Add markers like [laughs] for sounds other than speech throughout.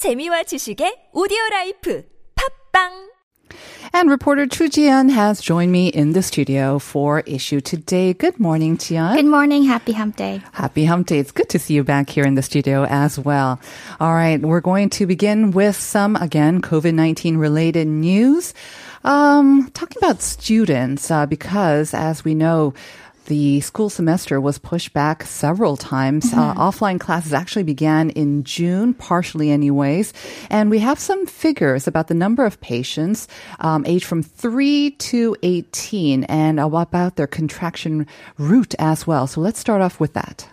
재미와 지식의 오디오 라이프 팝빵 And reporter Chu Jian has joined me in the studio for issue today. Good morning, Jian. Good morning. Happy hump day. Happy hump day. It's good to see you back here in the studio as well. All right. We're going to begin with some, again, COVID-19 related news. Um, talking about students, uh, because as we know, the school semester was pushed back several times. Uh, offline classes actually began in June, partially anyways. And we have some figures about the number of patients um, aged from 3 to 18 and about their contraction route as well. So let's start off with that.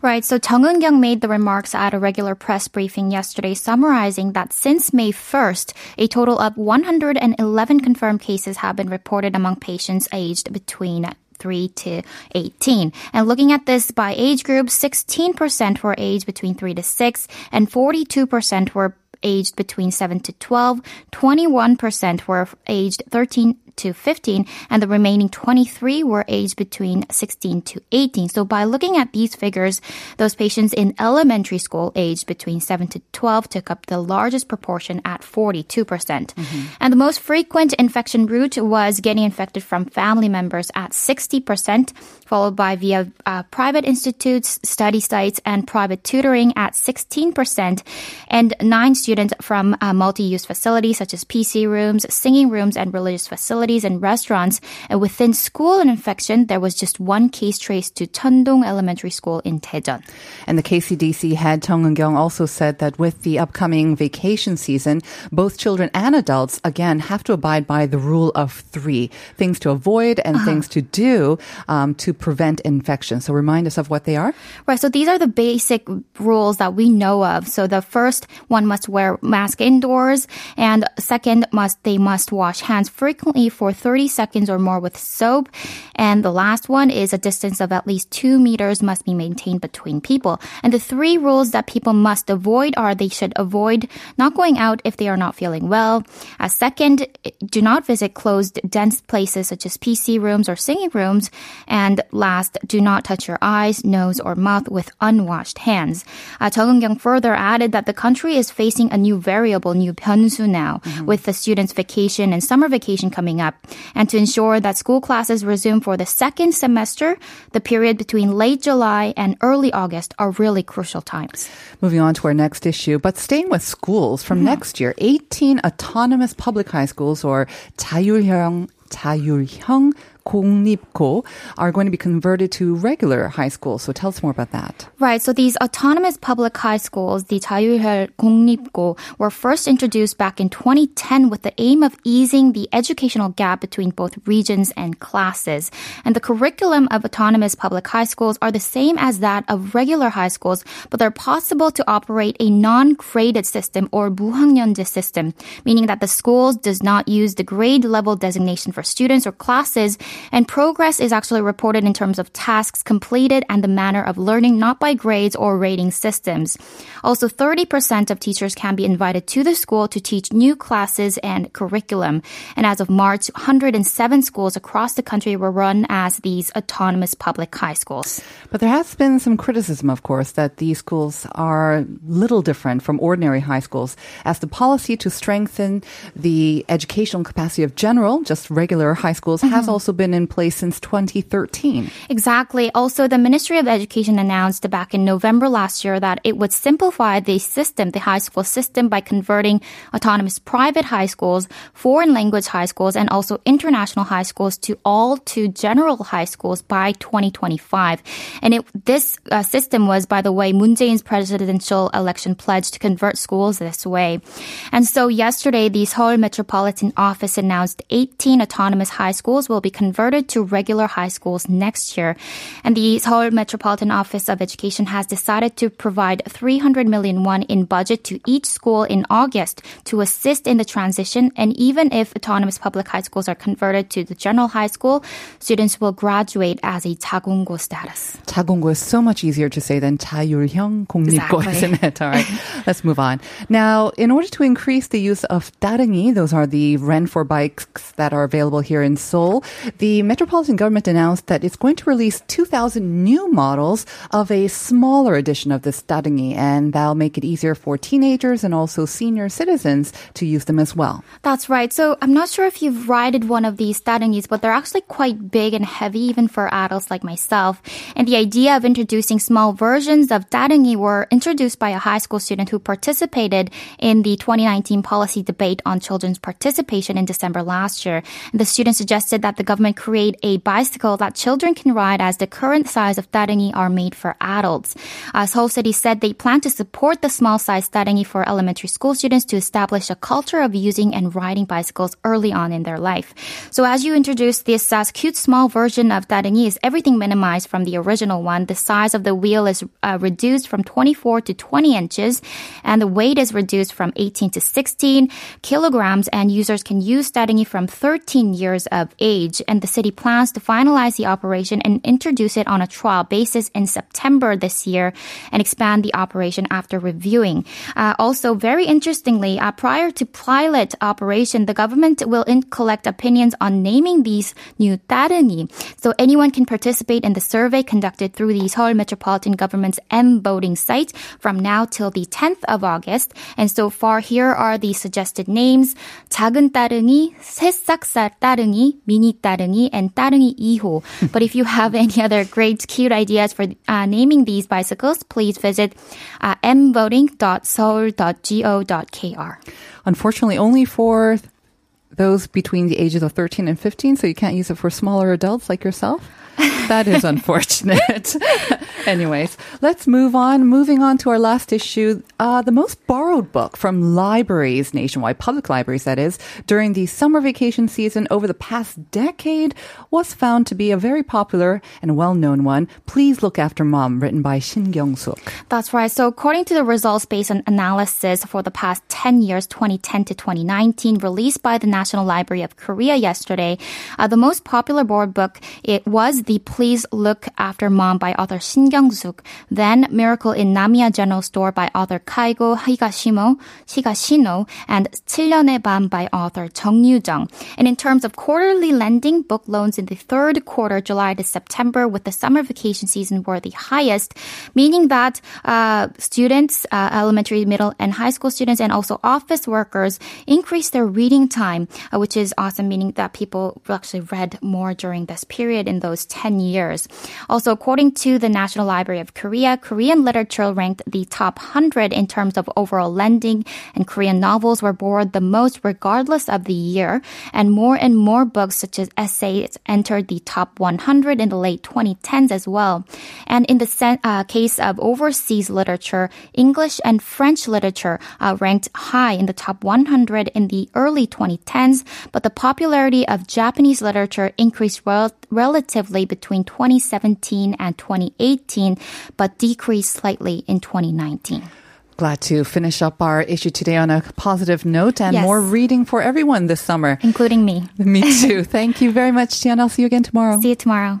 Right. So Chung Eun-kyung made the remarks at a regular press briefing yesterday, summarizing that since May 1st, a total of 111 confirmed cases have been reported among patients aged between 3 to 18. And looking at this by age group, 16% were aged between 3 to 6 and 42% were aged between 7 to 12, 21% were aged 13 to 15, and the remaining 23 were aged between 16 to 18. So by looking at these figures, those patients in elementary school aged between 7 to 12 took up the largest proportion at 42%. percent And the most frequent infection route was getting infected from family members at 60%, followed by via uh, private institutes, study sites, and private tutoring at 16%, and nine students from uh, multi-use facilities such as PC rooms, singing rooms, and religious facilities and restaurants. And within school and infection, there was just one case traced to Cheondong Elementary School in Daejeon. And the KCDC head Chung Eun-kyung also said that with the upcoming vacation season, both children and adults again have to abide by the rule of three things to avoid and things to do um, to prevent infection. So remind us of what they are. Right. So these are the basic rules that we know of. So the first one must wear mask indoors, and second must they must wash hands frequently for 30 seconds or more with soap, and the last one is a distance of at least two meters must be maintained between people. And the three rules that people must avoid are they should avoid not going out if they are not feeling well. Uh, second, do not visit closed, dense places such as PC rooms or singing rooms. And last, do not touch your eyes, nose, or mouth with unwashed hands. Uh, Eun-kyung further added that the country is facing a new variable, new 변수 now, with the students' vacation and summer vacation coming up. And to ensure that school classes resume for the second semester, the period between late July and early August are really crucial times. Moving on to our next issue, but staying with schools from next year, 18 autonomous public high schools or 자율형 자율형 공립고 are going to be converted to regular high schools. So tell us more about that. Right. So these autonomous public high schools, the 자율형 공립고, were first introduced back in 2010 with the aim of easing the educational gap between both regions and classes. And the curriculum of autonomous public high schools are the same as that of regular high schools, but they're possible to operate a non-graded system or 무학년제 system, meaning that the schools does not use the grade level designation for students or classes and progress is actually reported in terms of tasks completed and the manner of learning, not by grades or rating systems. Also, 30% of teachers can be invited to the school to teach new classes and curriculum. And as of March, 107 schools across the country were run as these autonomous public high schools. But there has been some criticism, of course, that these schools are little different from ordinary high schools, as the policy to strengthen the educational capacity of general, just regular high schools, has mm-hmm. also been in place since 2013. Exactly. Also, the Ministry of Education announced back in November last year that it would simplify the system, the high school system, by converting autonomous private high schools, foreign language high schools, and also international high schools to all to general high schools by 2025. And it, this uh, system was, by the way, Moon Jae-in's presidential election pledge to convert schools this way. And so yesterday, the Seoul Metropolitan Office announced 18 autonomous high schools will be converted to regular high schools next year. And the Seoul Metropolitan Office of Education has decided to provide 300 million won in budget to each school in August to assist in the transition. And even if autonomous public high schools are converted to the general high school, students will graduate as a 자공고 status. 자공고 is so much easier to say than 자율형 공립고, Exactly. isn't it? All right, [laughs] let's move on. Now, in order to increase the use of 따릉이, those are the rent for bikes that are available here in Seoul, the metropolitan government announced that it's going to release 2,000 new models of a smaller edition of the Staringi, and that'll make it easier for teenagers and also senior citizens to use them as well. That's right. So I'm not sure if you've ridden one of these Staringis, but they're actually quite big and heavy, even for adults like myself. And the idea of introducing small versions of Staringi were introduced by a high school student who participated in the 2019 policy debate on children's participation in December last year. And the student suggested that the government create a bicycle that children can ride as the current size of darengi are made for adults. Uh, Seoul City said they plan to support the small size darengi for elementary school students to establish a culture of using and riding bicycles early on in their life. So as you introduce this uh, cute small version of darengi is everything minimized from the original one. The size of the wheel is uh, reduced from 24 to 20 inches and the weight is reduced from 18 to 16 kilograms and users can use darengi from 13 years of age and the city plans to finalize the operation and introduce it on a trial basis in September this year and expand the operation after reviewing. Uh, also, very interestingly, uh, prior to pilot operation, the government will collect opinions on naming these new 따릉이. So anyone can participate in the survey conducted through the Seoul Metropolitan Government's M voting site from now till the 10th of August. And so far, here are the suggested names. 작은 따릉이, 새싹살 따릉이, 미니 따릉이, and 따릉이 2호. but if you have any other great, cute ideas for uh, naming these bicycles, please visit uh, mvoting.seoul.go.kr. Unfortunately, only for those between the ages of 13 and 15, so you can't use it for smaller adults like yourself. That is unfortunate. [laughs] Anyways, let's move on. Moving on to our last issue. Uh, the most borrowed book from libraries nationwide, public libraries that is, during the summer vacation season over the past decade was found to be a very popular and well-known one. Please Look After Mom, written by Shin Kyung-suk. That's right. So according to the results based on analysis for the past 10 years, 2010 to 2019, released by the National Library of Korea yesterday, uh, the most popular board book, it was the Please Look After Mom by author Shin Kyung-suk, then Miracle in Namiya General Store by author Keigo Higashimo, Higashino, and 7년의 밤 by author Jung Yoo-jung. And in terms of quarterly lending, book loans in the third quarter, July to September, with the summer vacation season were the highest, meaning that uh, students, uh, elementary, middle, and high school students, and also office workers increased their reading time, uh, which is awesome, meaning that people actually read more during this period in those 10 years. Also, according to the National Library of Korea, Korean literature ranked the top 100 in terms of overall lending, and Korean novels were borrowed the most regardless of the year. And more and more books, such as essays, entered the top 100 in the late 2010s as well. And in the sen- uh, case of overseas literature, English and French literature uh, ranked high in the top 100 in the early 2010s, but the popularity of Japanese literature increased rel- relatively between 2017 and 2018, but decreased slightly in 2019. Glad to finish up our issue today on a positive note and Yes. more reading for everyone this summer. Including me. Me [laughs] too. Thank you very much, Jian. I'll see you again tomorrow. See you tomorrow.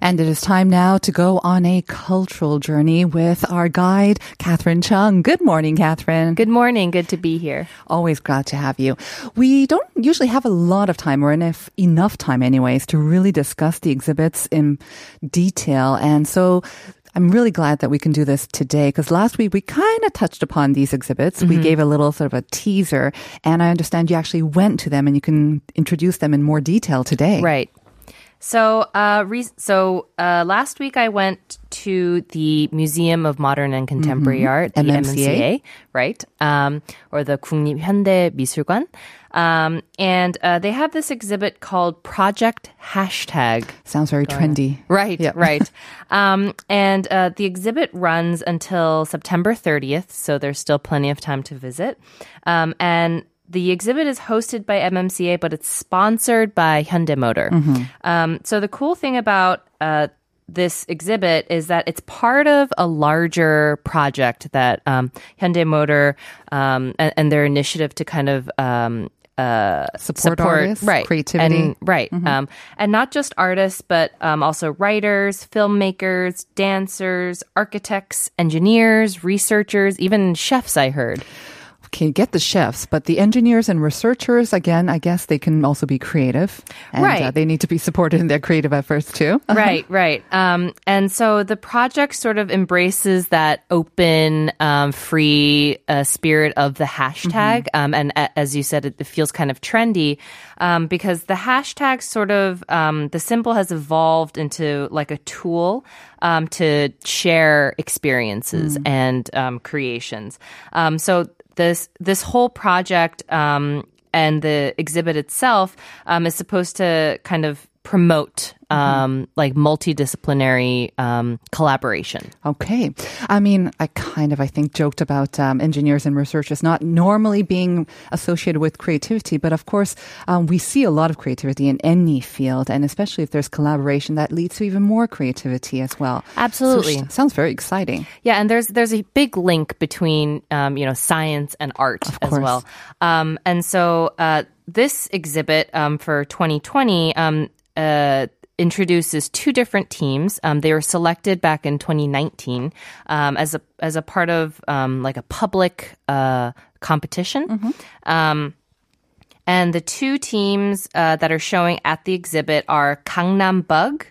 And it is time now to go on a cultural journey with our guide, Catherine Chung. Good morning, Catherine. Good morning. Good to be here. Always glad to have you. We don't usually have a lot of time, or enough, enough time anyways, to really discuss the exhibits in detail. And so I'm really glad that we can do this today because last week we kind of touched upon these exhibits. We mm-hmm. gave a little sort of a teaser, and I understand you actually went to them and you can introduce them in more detail today. Right. So, uh, re- so uh, last week I went to the Museum of Modern and Contemporary Art, the MMCA. right? Um, or the 국립현대미술관. Um, and uh, they have this exhibit called Project Hashtag. Sounds very trendy. Right, Yeah. right. [laughs] Um, and uh, the exhibit runs until September 30th, so there's still plenty of time to visit. Um, and the exhibit is hosted by MMCA, but it's sponsored by Hyundai Motor. Um, so the cool thing about uh, this exhibit is that it's part of a larger project that um, Hyundai Motor um, and, and their initiative to kind of um, uh, Support artists, right, creativity. and, right, um, and not just artists, but um, also writers, filmmakers, dancers, architects, engineers, researchers, even chefs. I heard. Okay, get the chefs, but the engineers and researchers, again, I guess they can also be creative. And, Right. Uh, they need to be [laughs] supported in their creative efforts too. [laughs] right, right. Um, and so the project sort of embraces that open, um, free uh, spirit of the hashtag. Um, and a- as you said, it, it feels kind of trendy um, because the hashtag sort of um, the symbol has evolved into like a tool um, to share experiences and um, creations. Um, so this this whole project um, and the exhibit itself um, is supposed to kind of promote um, like multidisciplinary um, collaboration. Okay. I mean, I kind of, I think, joked about um, engineers and researchers not normally being associated with creativity, but of course, um, we see a lot of creativity in any field, and especially if there's collaboration, that leads to even more creativity as well. Absolutely. So, sounds very exciting. Yeah, and there's there's a big link between um, you know science and art as well. Um, and so uh, this exhibit um, for 2020 um, uh, introduces two different teams. Um, they were selected back in 2019 um, as a as a part of um, like a public uh, competition. Um, and the two teams uh, that are showing at the exhibit are Gangnam Bug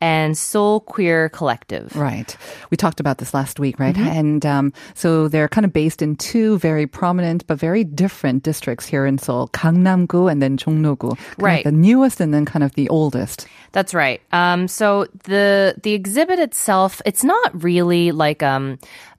and Seoul Queer Collective. Right. We talked about this last week, right? And um, so they're kind of based in two very prominent but very different districts here in Seoul, Gangnam-gu and then of Right. the newest and then kind of the oldest. That's right. Um, so the the exhibit itself, it's not really like um,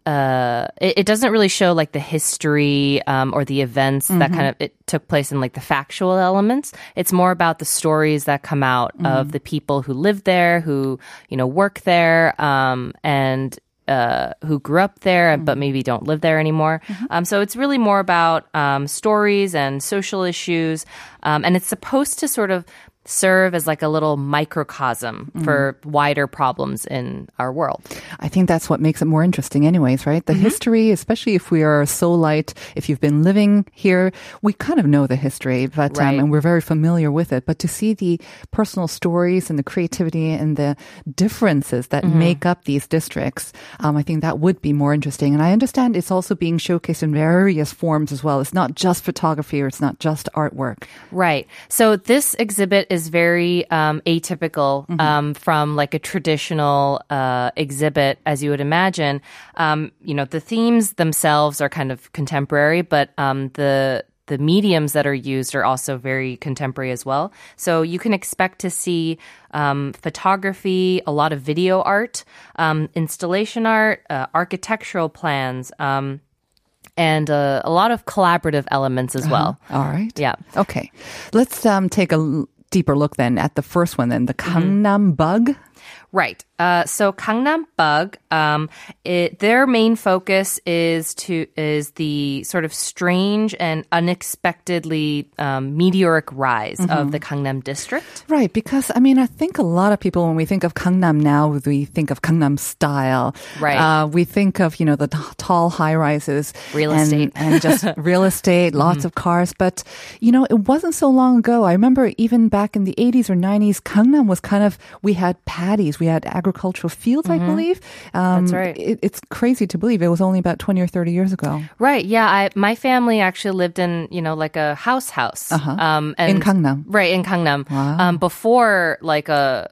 uh, it, it doesn't really show like the history um, or the events that kind of it took place in like the factual elements. It's more about the stories that come out of the people who live there, who you know work there, um, and uh, who grew up there but maybe don't live there anymore. Um, so it's really more about um, stories and social issues, um, and it's supposed to sort of serve as like a little microcosm for wider problems in our world. I think that's what makes it more interesting, anyways, right? The history, especially if we are so light, if you've been living here, we kind of know the history, but Right. um, and we're very familiar with it. But to see the personal stories and the creativity and the differences that make up these districts, um, I think that would be more interesting. And I understand it's also being showcased in various forms as well. It's not just photography or it's not just artwork. Right. So this exhibit is very um, atypical um, from like a traditional uh, exhibit, as you would imagine. Um, you know, the themes themselves are kind of contemporary, but um, the the mediums that are used are also very contemporary as well. So you can expect to see um, photography, a lot of video art, um, installation art, uh, architectural plans. Um, and uh, a lot of collaborative elements as well. All right. Yeah. Okay. Let's um, take a deeper look then at the first one then, the mm-hmm. Gangnam Bug. Right. Uh, so Gangnam Bug, um, it, their main focus is to is the sort of strange and unexpectedly um, meteoric rise of the Gangnam district. Right, because I mean, I think a lot of people, when we think of Gangnam now, we think of Gangnam style. Right. Uh, we think of, you know, the t- tall high rises. Real and, estate. And just [laughs] real estate, lots of cars. But, you know, it wasn't so long ago. I remember even back in the 80s or 90s, Gangnam was kind of, we had paddies, we had agricultural fields, I believe. Um, That's right. It, it's crazy to believe it was only about 20 or 30 years ago. Right. Yeah. I, my family actually lived in, you know, like a house house. Uh-huh. Um, In Gangnam. Right. In Gangnam. Wow. Um, before like a,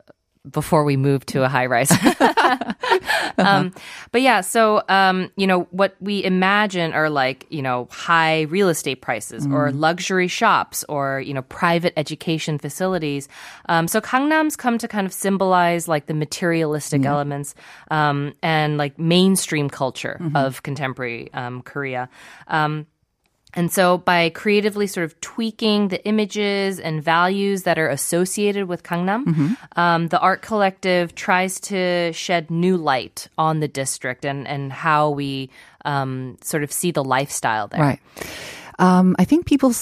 before we move to a high rise. [laughs] um, but yeah, so um, you know what we imagine are like you know high real estate prices or luxury shops or you know private education facilities. Um, so Gangnams come to kind of symbolize like the materialistic elements um, and like mainstream culture of contemporary um, Korea. And so by creatively sort of tweaking the images and values that are associated with Gangnam, um, the art collective tries to shed new light on the district and, and how we um, sort of see the lifestyle there. Right. Um, I think people,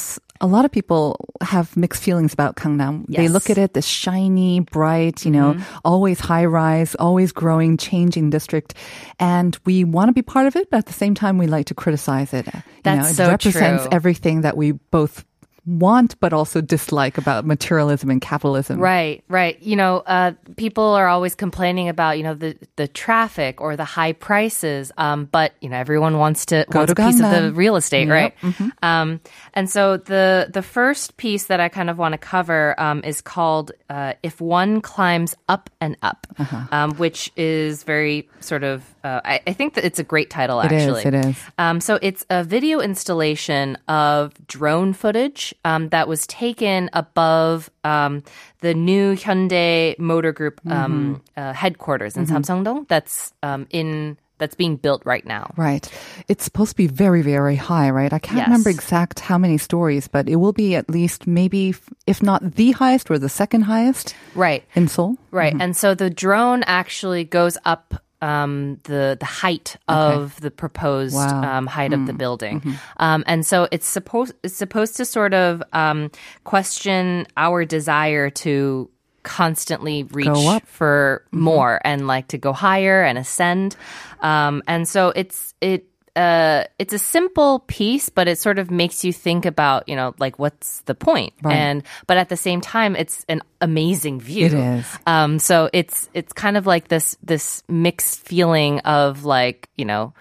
a lot of people have mixed feelings about Gangnam. They look at it, the shiny, bright, you know, mm-hmm. always high rise, always growing, changing district. And we want to be part of it, but at the same time, we like to criticize it. You That's know, it so represents true. everything that we both want, but also dislike about materialism and capitalism. Right, right. You know, uh, people are always complaining about you know the the traffic or the high prices, um, but you know everyone wants to Go wants to a piece of the real estate, Yep, right? Um, and so the the first piece that I kind of want to cover um, is called uh, "If One Climbs Up and Up," um, which is very sort of. Uh, I, I think that it's a great title. Actually, it is. um, so it's a video installation of drone footage um, that was taken above um, the new Hyundai Motor Group um, uh, headquarters in Samsungdong. That's um, in that's being built right now. Right. It's supposed to be very, very high, right? I can't remember exact how many stories, but it will be at least maybe, if not the highest or the second highest Right. in Seoul. Right. And so the drone actually goes up um, the the height of the proposed Wow. um, height of the building, um, and so it's supposed it's supposed to sort of um, question our desire to constantly reach for more and like to go higher and ascend, um, and so it's it. Uh, it's a simple piece, but it sort of makes you think about, you know, like what's the point? Right. And but at the same time, it's an amazing view. It is. Um, so it's it's kind of like this this mixed feeling of like you know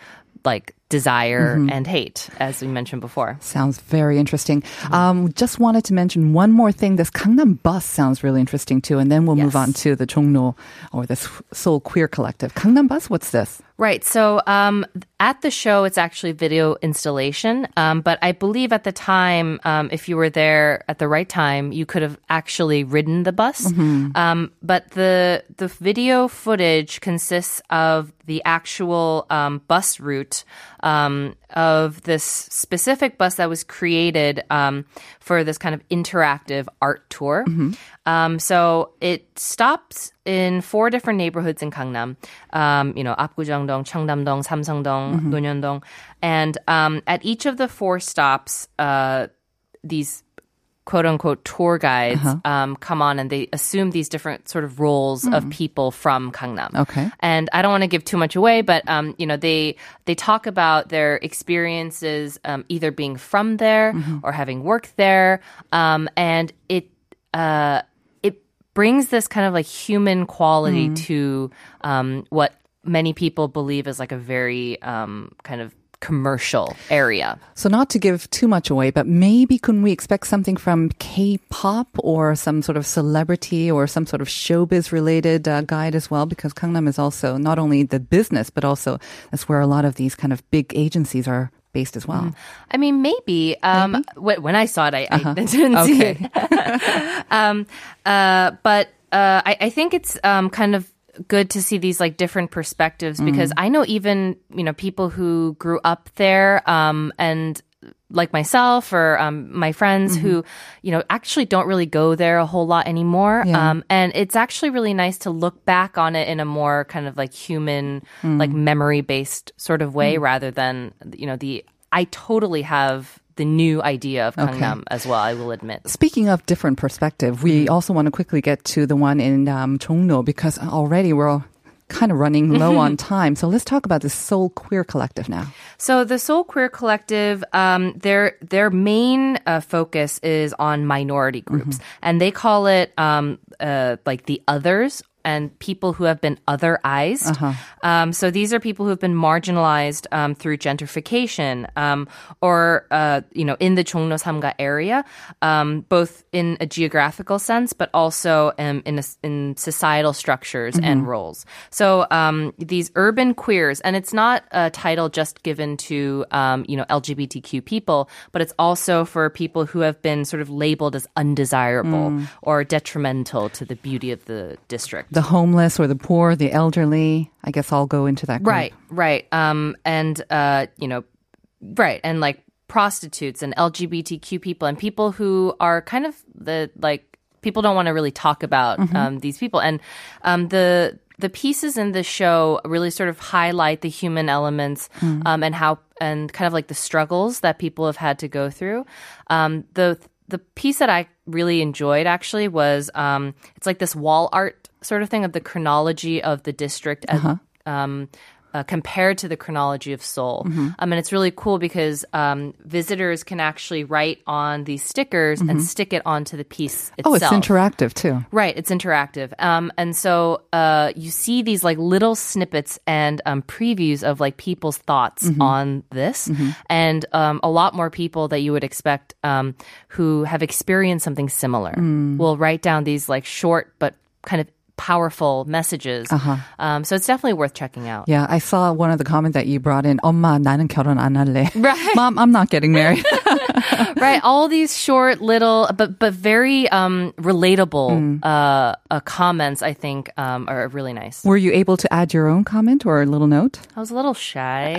like desire Mm-hmm. and hate, as we mentioned before. Sounds very interesting. Um, just wanted to mention one more thing. This Gangnam bus sounds really interesting too, and then we'll move on to the Jongno or the Seoul Queer Collective. Gangnam bus, what's this? Right. So um, at the show, it's actually video installation. Um, but I believe at the time, um, if you were there at the right time, you could have actually ridden the bus. Um, but the the video footage consists of the actual um, bus route um, of this specific bus that was created um, for this kind of interactive art tour. Um, so it stops in four different neighborhoods in Gangnam. Um, you know, Apgujeongdong, Cheongdam-dong, Samsungdong, Nonhyeondong, and um, at each of the four stops, uh, these quote unquote tour guides um, come on and they assume these different sort of roles of people from Gangnam. Okay. And I don't want to give too much away, but um, you know they they talk about their experiences um, either being from there or having worked there, um, and it uh, it brings this kind of like human quality to um, what many people believe is like a very um, kind of commercial area. So not to give too much away, but maybe can we expect something from K-pop or some sort of celebrity or some sort of showbiz related uh, guide as well? Because Gangnam is also not only the business, but also that's where a lot of these kind of big agencies are based as well. I mean, maybe. Um, wh- When I saw it, I, I didn't [laughs] see Okay. it. [laughs] um, uh, but uh, I, I think it's um, kind of good to see these like different perspectives because I know even you know people who grew up there um, and like myself or um, my friends who you know actually don't really go there a whole lot anymore. Yeah. um, and it's actually really nice to look back on it in a more kind of like human like memory based sort of way rather than you know the i totally have the new idea of Gangnam as well i will admit. Speaking of different perspective, we also want to quickly get to the one in um, Jongno because already we're kind of running low on time. So let's talk about the Seoul Queer Collective now. So the Seoul Queer Collective, um, their their main uh, focus is on minority groups, and they call it um, uh, like the others and people who have been otherized. Um, so these are people who have been marginalized um, through gentrification um, or, uh, you know, in the Chongno Samga area, um, both in a geographical sense, but also um, in, a, in societal structures and roles. So um, these urban queers, and it's not a title just given to, um, you know, LGBTQ people, but it's also for people who have been sort of labeled as undesirable or detrimental to the beauty of the district. The homeless or the poor, the elderly, I guess all go into that group. Right, right. Um, and uh, you know, right, and like prostitutes and LGBTQ people and people who are kind of the like people don't want to really talk about um, these people and um, the the pieces in the show really sort of highlight the human elements um, and how and kind of like the struggles that people have had to go through. Um, the the piece that I really enjoyed actually was um, it's like this wall art sort of thing of the chronology of the district as, um, uh, compared to the chronology of Seoul. Um, and it's really cool because um, visitors can actually write on these stickers and stick it onto the piece itself. Oh, it's interactive too. Right, it's interactive. Um, and so uh, you see these like little snippets and um, previews of like people's thoughts on this, and um, a lot more people that you would expect um, who have experienced something similar will write down these like short but kind of powerful messages. Um, so it's definitely worth checking out. Yeah, I saw one of the comments that you brought in. 엄마, 나는 결혼 안 할래. Right. [laughs] Mom, I'm not getting married. [laughs] [laughs] right all these short little but but very um relatable uh, uh comments i think um are really nice Were you able to add your own comment or a little note? i was a little shy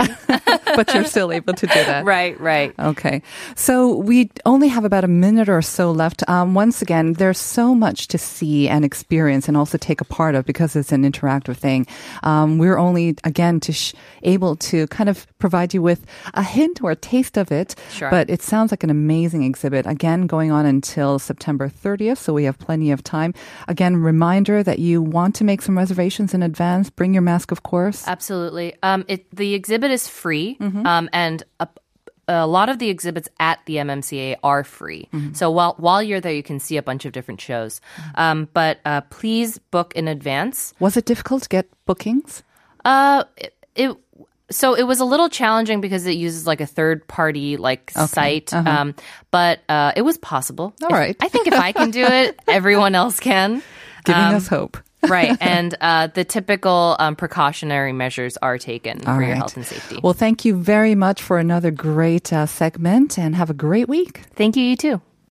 But you're still able to do that. right right Okay. So we only have about a minute or so left. Um, once again, there's so much to see and experience and also take a part of because it's an interactive thing. Um, we're only, again, to sh- able to kind of provide you with a hint or a taste of it. Sure. But it sounds like an amazing exhibit. Again, going on until September 30th, so we have plenty of time. Again, reminder that you want to make some reservations in advance. Bring your mask, of course. absolutely um it the exhibit is free um and a, a lot of the exhibits at the MMCA are free. So while while you're there, you can see a bunch of different shows. Um, but uh, please book in advance. Was it difficult to get bookings? Uh, it, it so it was a little challenging because it uses like a third party like site. Um, but uh, it was possible. All If- right. I think if I can do it, [laughs] everyone else can. Giving Um, us hope. Right, [laughs] and uh, the typical um, precautionary measures are taken All for your health and safety. Well, thank you very much for another great uh, segment and have a great week. Thank you, you too.